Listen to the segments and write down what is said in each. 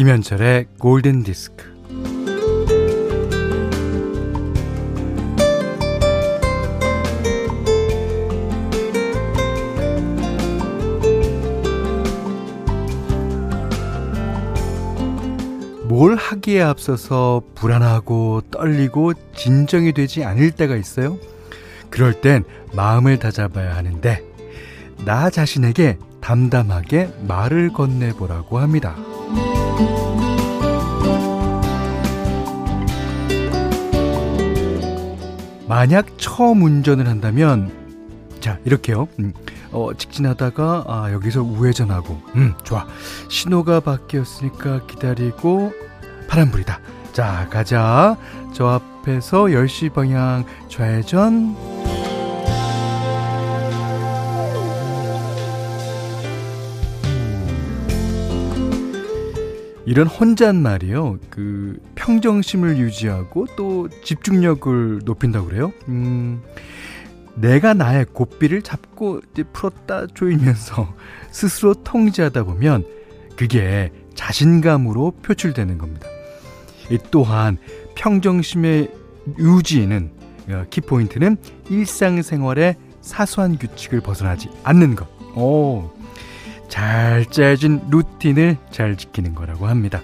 김현철의 골든 디스크. 뭘 하기에 앞서서 불안하고 떨리고 진정이 되지 않을 때가 있어요. 그럴 땐 마음을 다잡아야 하는데 나 자신에게 담담하게 말을 건네보라고 합니다. 만약 처음 운전을 한다면 자 이렇게요. 음, 어, 직진하다가 아, 여기서 우회전하고 음 좋아 신호가 바뀌었으니까 기다리고 파란불이다. 자 가자. 저 앞에서 10시 방향 좌회전 이런 혼잣말이요. 그 평정심을 유지하고 또 집중력을 높인다고 그래요. 음. 내가 나의 고삐를 잡고 풀었다 조이면서 스스로 통제하다 보면 그게 자신감으로 표출되는 겁니다. 이 또한 평정심의 유지는 어, 키포인트는 일상생활의 사소한 규칙을 벗어나지 않는 것. 오, 잘 짜여진 루틴을 잘 지키는 거라고 합니다.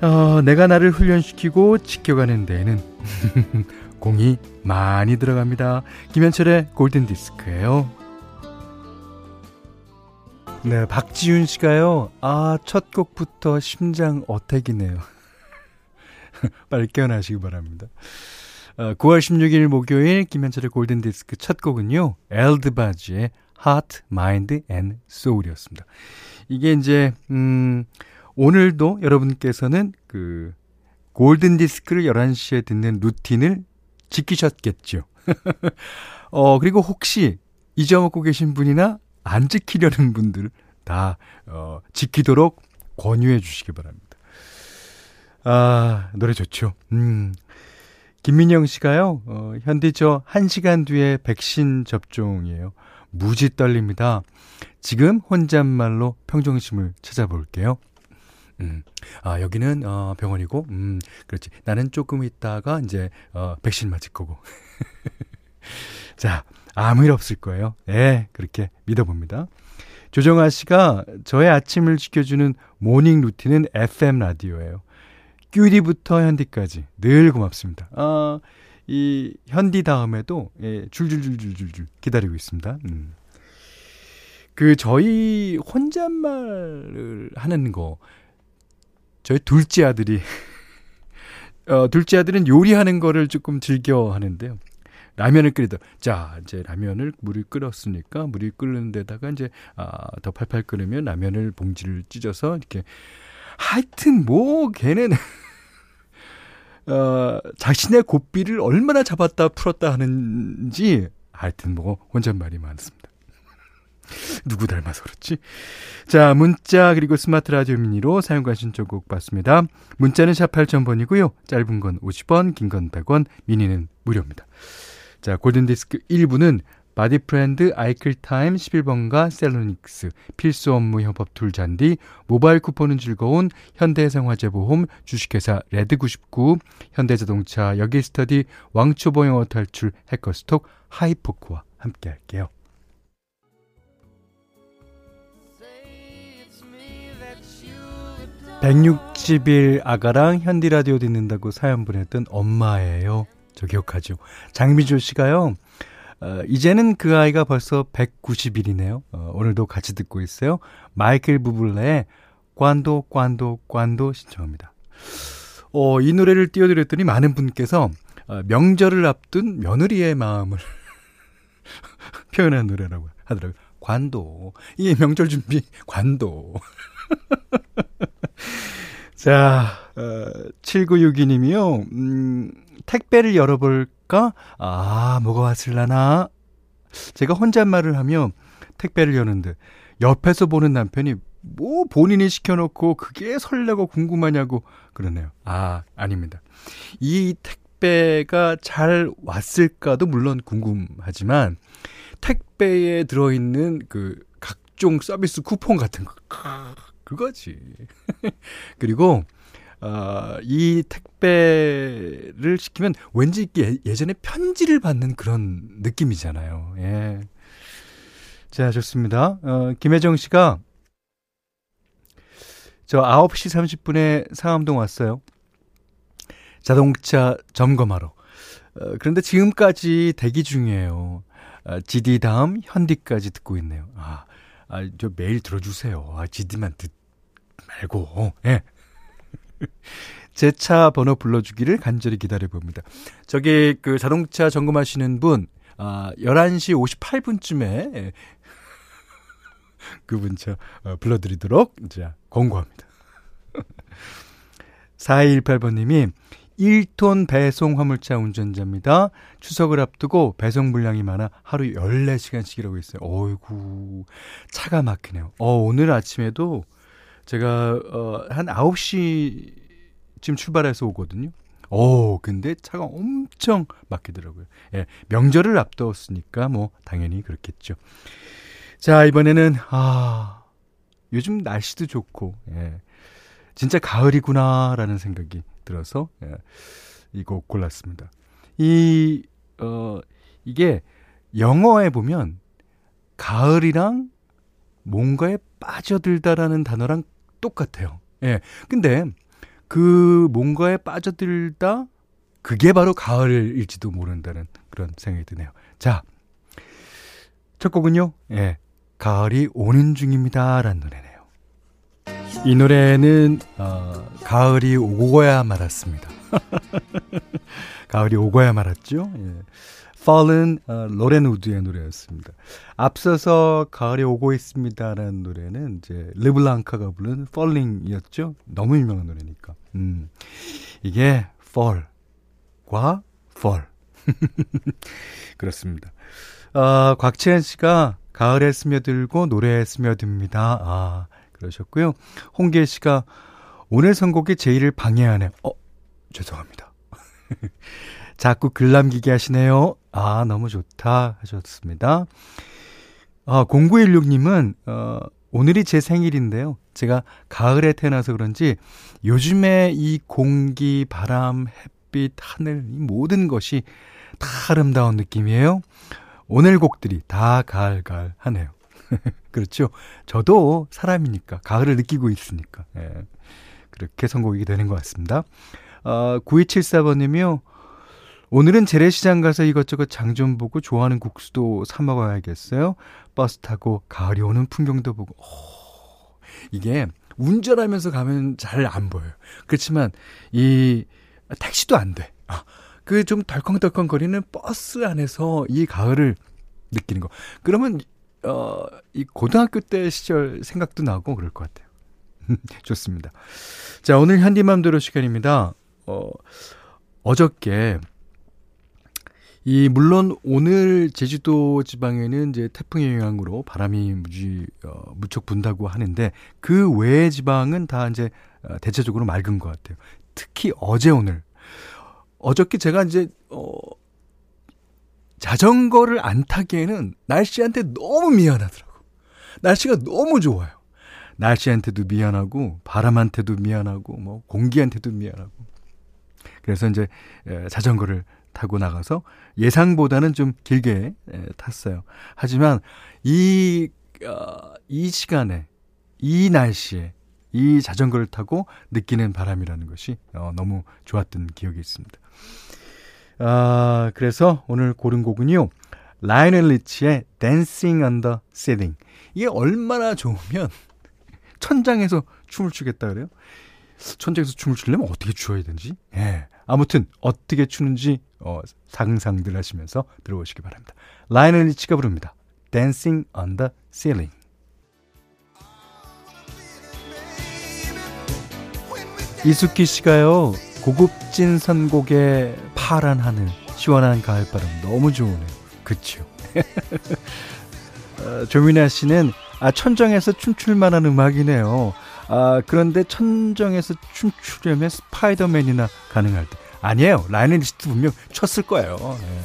어, 내가 나를 훈련시키고 지켜가는 데에는 공이 많이 들어갑니다. 김현철의 골든 디스크예요. 네, 박지윤 씨가요. 아, 첫 곡부터 심장 어택이네요. 빨리 깨어나시기 바랍니다. 어, 9월 16일 목요일 김현철의 골든 디스크 첫 곡은요. 엘드바지의 Heart, Mind and Soul이었습니다. 이게 이제 음 오늘도 여러분께서는 그 골든 디스크를 11시에 듣는 루틴을 지키셨겠죠. 어, 그리고 혹시 잊어먹고 계신 분이나 안 지키려는 분들 다, 어, 지키도록 권유해 주시기 바랍니다. 아, 노래 좋죠. 음. 김민영 씨가요, 어, 현디 저 1시간 뒤에 백신 접종이에요. 무지 떨립니다. 지금 혼잣말로 평정심을 찾아볼게요. 음. 아, 여기는, 어, 병원이고, 음, 그렇지. 나는 조금 있다가, 이제, 어, 백신 맞을 거고. 자, 아무 일 없을 거예요. 예, 그렇게 믿어봅니다. 조정아 씨가 저의 아침을 지켜주는 morning routine은 FM 라디오예요. 큐리부터 현디까지 늘 고맙습니다. 아, 이 현디 다음에도 예, 줄줄줄줄줄줄 기다리고 있습니다. 음. 그 저희 혼잣말을 하는 거 저희 둘째 아들이 어, 둘째 아들은 요리하는 거를 조금 즐겨 하는데요. 라면을 끓이다. 자, 이제 라면을 물을 끓었으니까 물이 끓는 데다가 이제 아, 더 팔팔 끓으면 라면을 봉지를 찢어서 이렇게 하여튼 뭐 걔는 어, 자신의 고삐를 얼마나 잡았다 풀었다 하는지 하여튼 뭐 혼잣말이 많습니다. 누구 닮아서 그렇지? 자, 문자 그리고 스마트 라디오 미니로 사연과 신청곡 받습니다. 문자는 샵 8000번이고요. 짧은 건 50원, 긴 건 100원, 미니는 무료입니다. 자, 골든디스크 1부는 바디프렌드, 아이클타임 11번가 셀로닉스, 필수 업무 협업 tool 잔디, 모바일 쿠폰은 즐거운 현대생활재보험 주식회사 레드99, 현대자동차 여기스터디, 왕초보 영어 탈출 해커스톡 하이포크와 함께 할게요. 160일 아가랑 현디라디오 듣는다고 사연 보냈던 엄마예요. 저 기억하죠. 장미주 씨가요. 어, 이제는 그 아이가 벌써 190일이네요. 어, 오늘도 같이 듣고 있어요. 마이클 부블레의 관도 관도 관도 신청합니다. 어, 이 노래를 띄워드렸더니 많은 분께서 어, 명절을 앞둔 며느리의 마음을 표현한 노래라고 하더라고요. 관도. 이게 명절 준비 관도. 자, 어, 7962님이요. 음, 택배를 열어볼 까? 아, 뭐가 왔을라나? 제가 혼잣말을 하며 택배를 여는데 옆에서 보는 남편이 뭐 본인이 시켜놓고 그게 설레고 궁금하냐고 그러네요. 아, 아닙니다. 이 택배가 잘 왔을까도 물론 궁금하지만 택배에 들어있는 그 각종 서비스 쿠폰 같은 거 그거지. 그리고 어, 이 택배를 시키면 왠지 예, 예전에 편지를 받는 그런 느낌이잖아요. 예. 자, 좋습니다. 어, 김혜정 씨가 저 9시 30분에 상암동 왔어요. 자동차 점검하러. 어, 그런데 지금까지 대기 중이에요. 아, GD 다음 현디까지 듣고 있네요. 아, 아, 저 매일 들어주세요. 아, GD만 듣 말고. 예. 제 차 번호 불러주기를 간절히 기다려봅니다. 저기 그 자동차 점검하시는 분, 아, 11시 58분쯤에 예. 그분 저 어, 불러드리도록 자, 권고합니다. 4218번님이 1톤 배송 화물차 운전자입니다. 추석을 앞두고 배송 물량이 많아 하루 14시간씩이라고 했어요. 어이구, 차가 막히네요. 어, 오늘 아침에도 제가, 어, 한 9시쯤 출발해서 오거든요. 오, 근데 차가 엄청 막히더라고요. 예, 명절을 앞두었으니까 뭐, 당연히 그렇겠죠. 자, 이번에는, 아, 요즘 날씨도 좋고, 예, 진짜 가을이구나라는 생각이 들어서 예, 이곡 골랐습니다. 이, 어, 이게 영어에 보면 가을이랑 뭔가에 빠져들다라는 단어랑 똑같아요. 예. 근데 그 뭔가에 빠져들다 그게 바로 가을일지도 모른다는 그런 생각이 드네요. 자, 첫 곡은요. 예. 가을이 오는 중입니다라는 노래네요. 이 노래는 어, 가을이 오고야 말았습니다. 가을이 오고야 말았죠. 예. Fallen 어, 로렌 우드의 노래였습니다. 앞서서 가을이 오고 있습니다라는 노래는 이제 르블랑카가 부른 Falling이었죠. 너무 유명한 노래니까. 음. 이게 Fall과 Fall. 그렇습니다. 어, 곽채연 씨가 가을에 스며들고 노래에 스며듭니다. 아, 그러셨고요. 홍계 씨가 오늘 선곡이 제 일을 방해하네. 어, 죄송합니다. 자꾸 글 남기게 하시네요. 아, 너무 좋다 하셨습니다. 아, 0916님은, 어, 오늘이 제 생일인데요. 제가 가을에 태어나서 그런지 요즘에 이 공기, 바람, 햇빛, 하늘, 이 모든 것이 다 아름다운 느낌이에요. 오늘 곡들이 다 가을가을 하네요. 그렇죠. 저도 사람이니까, 가을을 느끼고 있으니까. 예. 그렇게 선곡이 되는 것 같습니다. 어, 9274번님이요. 오늘은 재래시장 가서 이것저것 장 좀 보고 좋아하는 국수도 사 먹어야겠어요. 버스 타고 가을이 오는 풍경도 보고. 오, 이게 운전하면서 가면 잘 안 보여요. 그렇지만 이 택시도 안 돼. 아, 그 좀 덜컹덜컹 거리는 버스 안에서 이 가을을 느끼는 거. 그러면 어, 이 고등학교 때 시절 생각도 나고 그럴 것 같아요. 좋습니다. 자, 오늘 현디맘대로 시간입니다. 어, 어저께 이 물론 오늘 제주도 지방에는 이제 태풍의 영향으로 바람이 무지 어, 무척 분다고 하는데 그 외의 지방은 다 이제 어, 대체적으로 맑은 것 같아요. 특히 어제 오늘 어저께 제가 이제 어 자전거를 안 타기에는 날씨한테 너무 미안하더라고. 날씨가 너무 좋아요. 날씨한테도 미안하고 바람한테도 미안하고 뭐 공기한테도 미안하고. 그래서 이제 자전거를 타고 나가서 예상보다는 좀 길게 탔어요. 하지만 이, 어, 이 시간에, 이 날씨에, 이 자전거를 타고 느끼는 바람이라는 것이 어, 너무 좋았던 기억이 있습니다. 아, 그래서 오늘 고른 곡은요. 라이넬 리치의 Dancing the Ceiling. 이게 얼마나 좋으면 천장에서 춤을 추겠다 그래요? 천장에서 춤을 추려면 어떻게 추어야 되는지? 예. 아무튼 어떻게 추는지 어, 상상들 하시면서 들어보시기 바랍니다. 라이넬 리치가 부릅니다. Dancing on the Ceiling. 이숙기 씨가요. 고급진 선곡의 파란 하늘, 시원한 가을바람 너무 좋으네요. 그쵸? 어, 조민아 씨는 아 천정에서 춤출 만한 음악이네요. 아, 그런데 천정에서 춤추려면 스파이더맨이나 가능할 때. 아니에요. 라이오넬 리치는 분명 췄을 거예요. 네.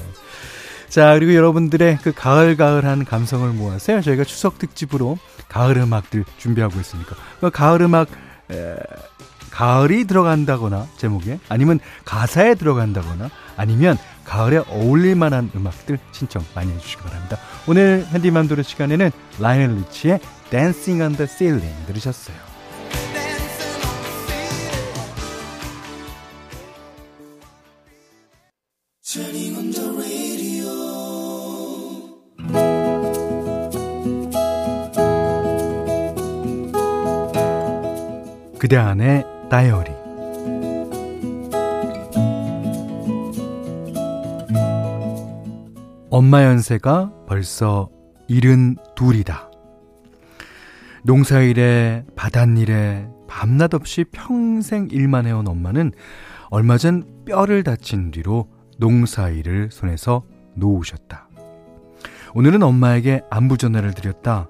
자, 그리고 여러분들의 그 가을가을한 감성을 모아서 저희가 추석 특집으로 가을 음악들 준비하고 있으니까. 그 가을 음악, 에, 가을이 들어간다거나, 제목에, 아니면 가사에 들어간다거나, 아니면 가을에 어울릴 만한 음악들 신청 많이 해주시기 바랍니다. 오늘 핸디맘도르 시간에는 라이언 리치의 Dancing on the Ceiling 들으셨어요. 그대 안의 다이어리 엄마 연세가 벌써 일흔 둘이다. 농사일에 바닷일에 밤낮 없이 평생 일만 해온 엄마는 얼마 전 뼈를 다친 뒤로 농사일을 손에서 놓으셨다. 오늘은 엄마에게 안부 전화를 드렸다.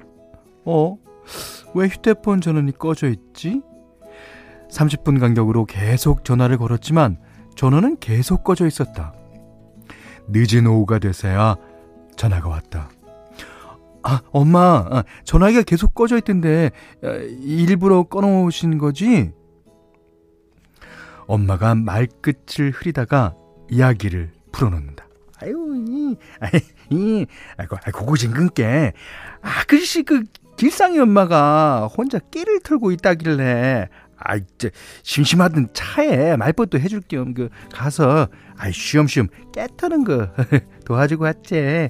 어? 왜 휴대폰 전원이 꺼져 있지? 30분 간격으로 계속 전화를 걸었지만 전원은 계속 꺼져 있었다. 늦은 오후가 돼서야 전화가 왔다. 아, 엄마, 아, 전화기가 계속 꺼져 있던데 아, 일부러 꺼놓으신 거지? 엄마가 말끝을 흐리다가 이야기를 풀어놓는다. 아유, 이, 아이, 이, 아이고, 아이고, 고진 끊게. 아, 글씨, 그, 길상이 엄마가 혼자 깨를 털고 있다길래, 아, 이제, 심심하던 차에 말벗도 해줄 겸, 그, 가서, 아이, 쉬엄쉬엄 깨 터는 거 도와주고 왔지.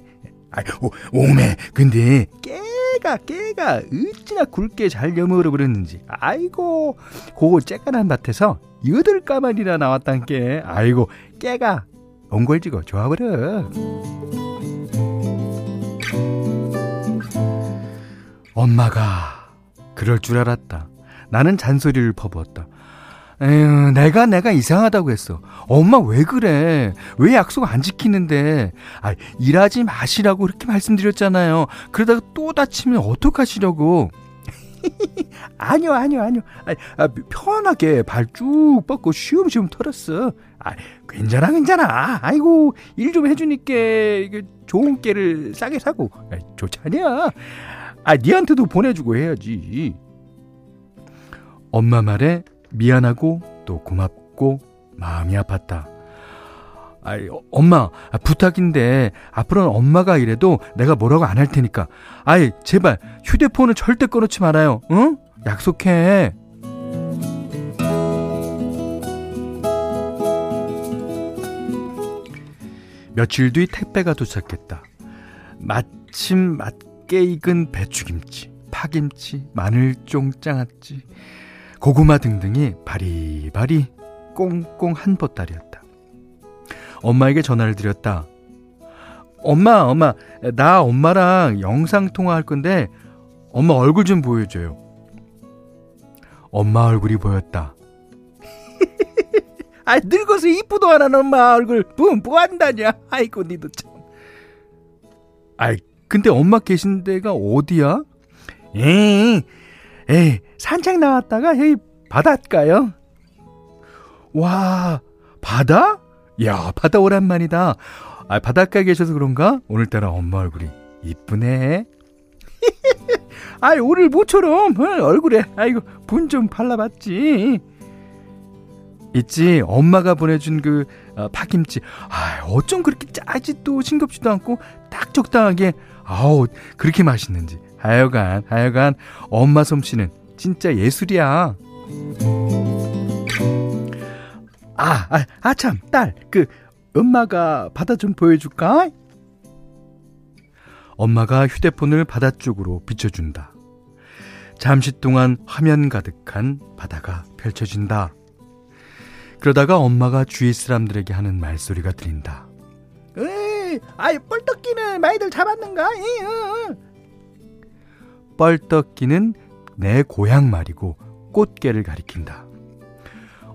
아이, 오, 오메, 근데, 깨가, 깨가, 어찌나 굵게 잘 여물어 버렸는지. 아이고, 그거 쬐깐한 밭에서 여덟 가만이나 나왔단 게, 아이고, 깨가 옹골지고 좋아버려. 엄마가 그럴 줄 알았다. 나는 잔소리를 퍼부었다. 에휴, 내가 내가 이상하다고 했어. 엄마 왜 그래? 왜 약속 안 지키는데? 아, 일하지 마시라고 그렇게 말씀드렸잖아요. 그러다가 또 다치면 어떡하시려고? 아니요, 아니요, 아니요. 아, 아, 편하게 발 쭉 뻗고 쉬움쉬움 털었어. 아, 괜찮아, 괜찮아. 아이고, 일 좀 해주니까 이게 좋은 깨를 싸게 사고. 아, 좋잖냐. 아, 니한테도 보내주고 해야지. 엄마 말에 미안하고 또 고맙고 마음이 아팠다. 아, 엄마, 아, 부탁인데 앞으로는 엄마가 이래도 내가 뭐라고 안 할 테니까. 아이, 제발 휴대폰을 절대 꺼놓지 말아요. 응? 약속해. 며칠 뒤 택배가 도착했다. 마침 맛게 익은 배추김치, 파김치, 마늘쫑 장아찌, 고구마 등등이 바리바리 꽁꽁 한 보따리였다. 엄마에게 전화를 드렸다. 엄마, 엄마, 나 엄마랑 영상 통화할 건데 엄마 얼굴 좀 보여줘요. 엄마 얼굴이 보였다. 아, 늙어서 이쁘도 않은 엄마 얼굴 뭐, 뭐 한다냐? 아이고, 니도 참. 아이, 근데 엄마 계신 데가 어디야? 에이, 에이, 산책 나왔다가 여기 바닷가요. 와, 바다? 야, 바다 오랜만이다. 아, 바닷가에 계셔서 그런가? 오늘따라 엄마 얼굴이 이쁘네. 아이, 오늘 모처럼 어, 얼굴에 아이고 분 좀 발라봤지. 있지 엄마가 보내준 그 어, 파김치 아 어쩜 그렇게 짜지도 싱겁지도 않고 딱 적당하게 아우 그렇게 맛있는지 하여간 하여간 엄마 솜씨는 진짜 예술이야 아, 아, 아, 참, 딸, 그, 엄마가 바다 좀 보여줄까? 엄마가 휴대폰을 바다 쪽으로 비춰준다. 잠시 동안 화면 가득한 바다가 펼쳐진다. 그러다가 엄마가 주위 사람들에게 하는 말소리가 들린다. 에이, 아이, 뻘떡기는 많이들 잡았는가? 에이, 어. 뻘떡기는 내 고향 말이고 꽃게를 가리킨다.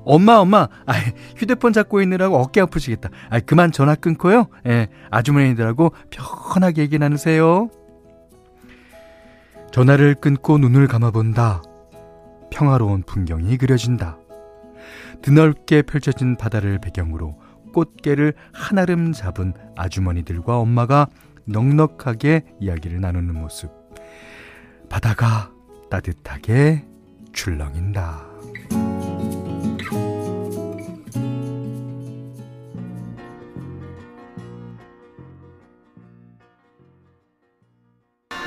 엄마, 엄마, 아, 휴대폰 잡고 있느라고 어깨 아프시겠다. 아, 그만 전화 끊고요. 예, 아주머니들하고 편하게 얘기 나누세요. 전화를 끊고 눈을 감아본다. 평화로운 풍경이 그려진다. 드넓게 펼쳐진 바다를 배경으로 꽃게를 한아름 잡은 아주머니들과 엄마가 넉넉하게 이야기를 나누는 모습. 바다가 따뜻하게 출렁인다.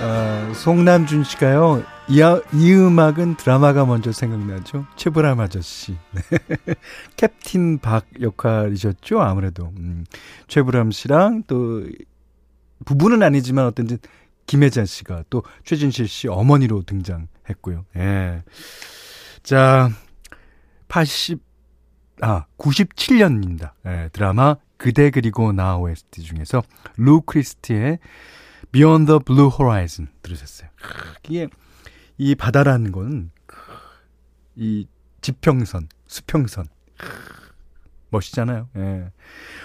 어, 송남준 씨가요. 이, 이 음악은 드라마가 먼저 생각나죠. 최불암 아저씨. 캡틴 박 역할이셨죠. 아무래도 음, 최불암 씨랑 또 부부는 아니지만 어떤지 김혜자 씨가 또 최진실 씨 어머니로 등장했고요. 예. 자, 80, 아, 97년입니다. 예, 드라마 그대 그리고 나 OST 중에서 루 크리스티의 Beyond the Blue Horizon 들으셨어요. 이게 이 바다라는 건 이 지평선, 수평선 멋있잖아요. 예.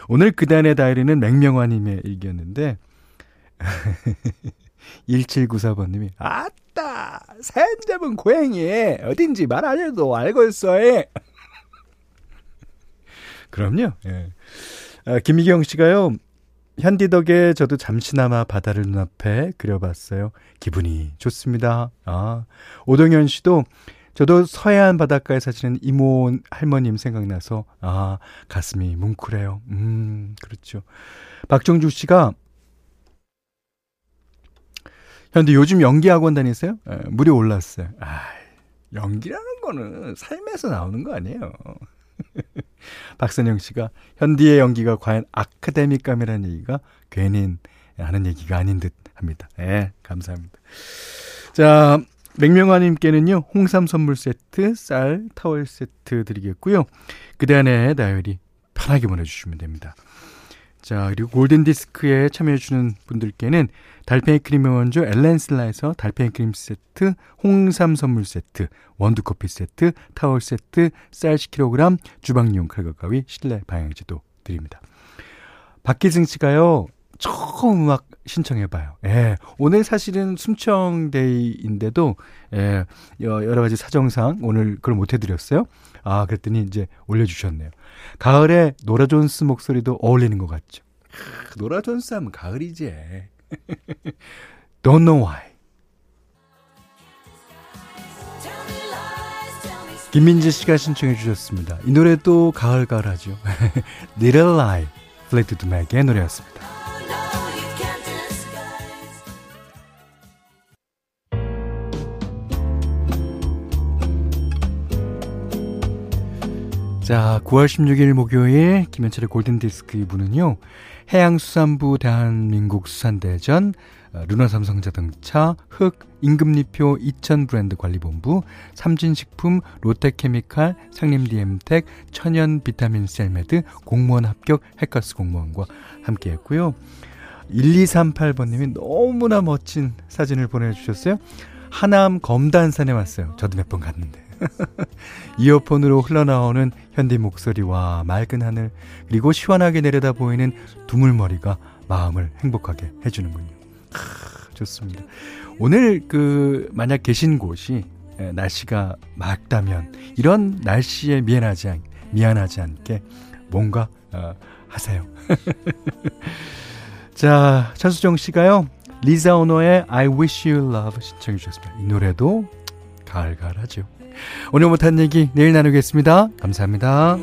오늘 그단의 다이리는 맹명화님의 일기였는데 1794번님이 아따 사연 잡은 고양이 어딘지 말 안 해도 알고 있어. 그럼요. 예. 아, 김미경 씨가요. 현디 덕에 저도 잠시나마 바다를 눈앞에 그려봤어요. 기분이 좋습니다. 아, 오동현 씨도 저도 서해안 바닷가에 사시는 이모 할머님 생각나서 아 가슴이 뭉클해요. 음 그렇죠. 박정주 씨가 현대 요즘 연기 학원 다니세요? 에, 물이 올랐어요. 아, 연기라는 거는 삶에서 나오는 거 아니에요. 박선영 씨가 현디의 연기가 과연 아카데믹감이라는 얘기가 괜히 하는 얘기가 아닌 듯 합니다. 예, 감사합니다. 자, 맥명화님께는요, 홍삼 선물 세트, 쌀, 타월 세트 드리겠고요. 그대 안에 다이어리 편하게 보내주시면 됩니다. 자, 그리고 골든디스크에 참여해주는 분들께는 달팽이 크림 의 원조 엘렌슬라에서 달팽이 크림 세트, 홍삼 선물 세트, 원두커피 세트, 타월 세트, 쌀 10kg, 주방용 칼과 가위, 실내 방향제도 드립니다. 박기승 씨가요, 처음 음악 신청해봐요. 예. 오늘 사실은 숨청데이인데도, 예, 여러 가지 사정상 오늘 그걸 못해드렸어요. 아, 그랬더니 이제 올려주셨네요. 가을에 노라 존스 목소리도 어울리는 것 같죠. 노라 존스 하면 가을이지. Don't know why. 김민지 씨가 신청해 주셨습니다. 이 노래도 가을가을하죠. Little Lies, 플리트우드 맥의 노래였습니다. love. 자, 9월 16일 목요일 김현철의 골든디스크 2부는요. 해양수산부 대한민국 수산대전, 어, 흑, 임금리표 2000브랜드관리본부, 삼진식품, 롯데케미칼, 상림디엠텍, 천연 비타민 셀메드, 공무원 합격 해커스 공무원과 함께 했고요. 1238번님이 너무나 멋진 사진을 보내주셨어요. 하남 검단산에 왔어요. 저도 몇 번 갔는데. 이어폰으로 흘러나오는 현디 목소리와 맑은 하늘, 그리고 시원하게 내려다 보이는 두물머리가 마음을 행복하게 해주는군요. 크, 좋습니다. 오늘 그, 만약 계신 곳이 날씨가 맑다면, 이런 날씨에 미안하지, 않, 미안하지 않게 뭔가, 어, 하세요. 자, 차수정 씨가요, 리자 오노의 I Wish You Love 신청해 주셨습니다. 이 노래도 가을가을하죠. 오늘 못한 얘기 내일 나누겠습니다. 감사합니다.